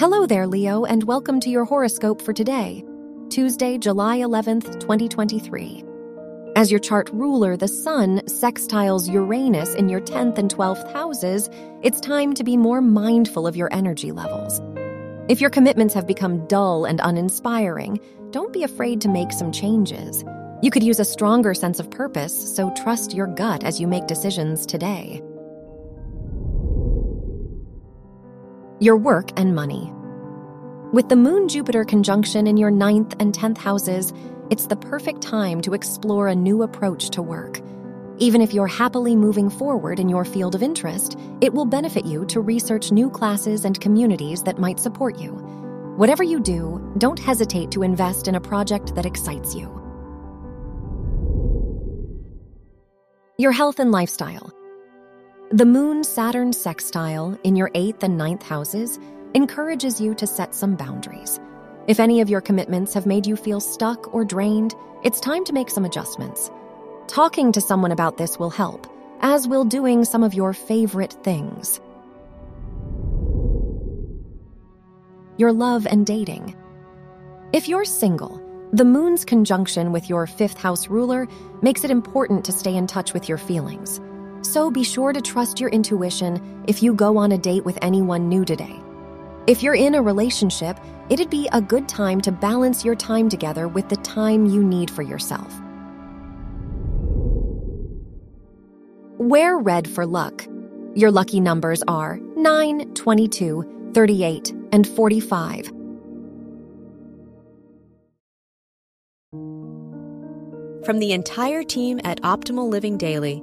Hello there, Leo, and welcome to your horoscope for today, Tuesday, July 11th, 2023. As your chart ruler, the Sun sextiles Uranus in your 10th and 12th houses, it's time to be more mindful of your energy levels. If your commitments have become dull and uninspiring, don't be afraid to make some changes. You could use a stronger sense of purpose, so trust your gut as you make decisions today. Your work and money. With the Moon Jupiter conjunction in your ninth and 10th houses, it's the perfect time to explore a new approach to work. Even if you're happily moving forward in your field of interest, it will benefit you to research new classes and communities that might support you. Whatever you do, don't hesitate to invest in a project that excites you. Your health and lifestyle. The Moon Saturn sextile in your eighth and ninth houses encourages you to set some boundaries. If any of your commitments have made you feel stuck or drained, it's time to make some adjustments. Talking to someone about this will help, as will doing some of your favorite things. Your love and dating. If you're single, the moon's conjunction with your fifth house ruler makes it important to stay in touch with your feelings. So be sure to trust your intuition if you go on a date with anyone new today. If you're in a relationship, it'd be a good time to balance your time together with the time you need for yourself. Wear red for luck. Your lucky numbers are 9, 22, 38, and 45. From the entire team at Optimal Living Daily,